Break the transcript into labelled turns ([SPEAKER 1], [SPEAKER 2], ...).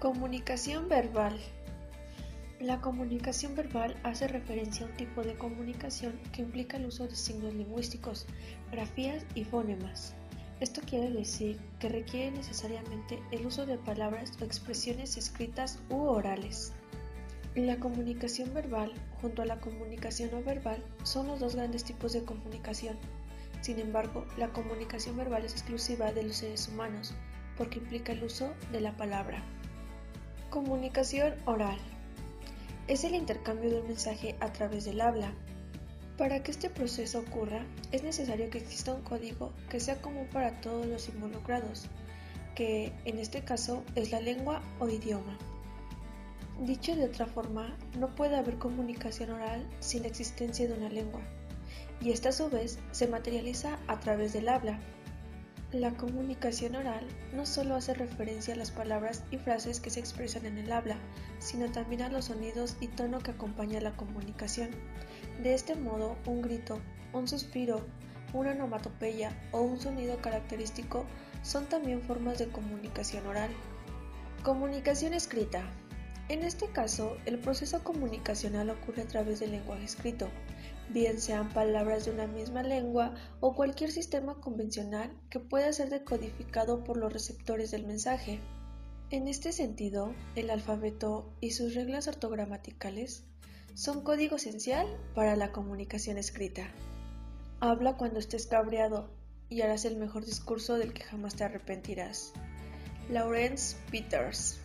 [SPEAKER 1] Comunicación verbal. La comunicación verbal hace referencia a un tipo de comunicación que implica el uso de signos lingüísticos, grafías y fonemas. Esto quiere decir que requiere necesariamente el uso de palabras o expresiones escritas u orales. La comunicación verbal junto a la comunicación no verbal son los dos grandes tipos de comunicación. Sin embargo, la comunicación verbal es exclusiva de los seres humanos porque implica el uso de la palabra. Comunicación oral. Es el intercambio de un mensaje a través del habla. Para que este proceso ocurra, es necesario que exista un código que sea común para todos los involucrados, que en este caso es la lengua o idioma. Dicho de otra forma, no puede haber comunicación oral sin la existencia de una lengua, y esta a su vez se materializa a través del habla. La comunicación oral no solo hace referencia a las palabras y frases que se expresan en el habla, sino también a los sonidos y tono que acompaña la comunicación. De este modo, un grito, un suspiro, una onomatopeya o un sonido característico son también formas de comunicación oral. Comunicación escrita. En este caso, el proceso comunicacional ocurre a través del lenguaje escrito, bien sean palabras de una misma lengua o cualquier sistema convencional que pueda ser decodificado por los receptores del mensaje. En este sentido, el alfabeto y sus reglas ortogramaticales son código esencial para la comunicación escrita. Habla cuando estés cabreado y harás el mejor discurso del que jamás te arrepentirás. Lawrence Peters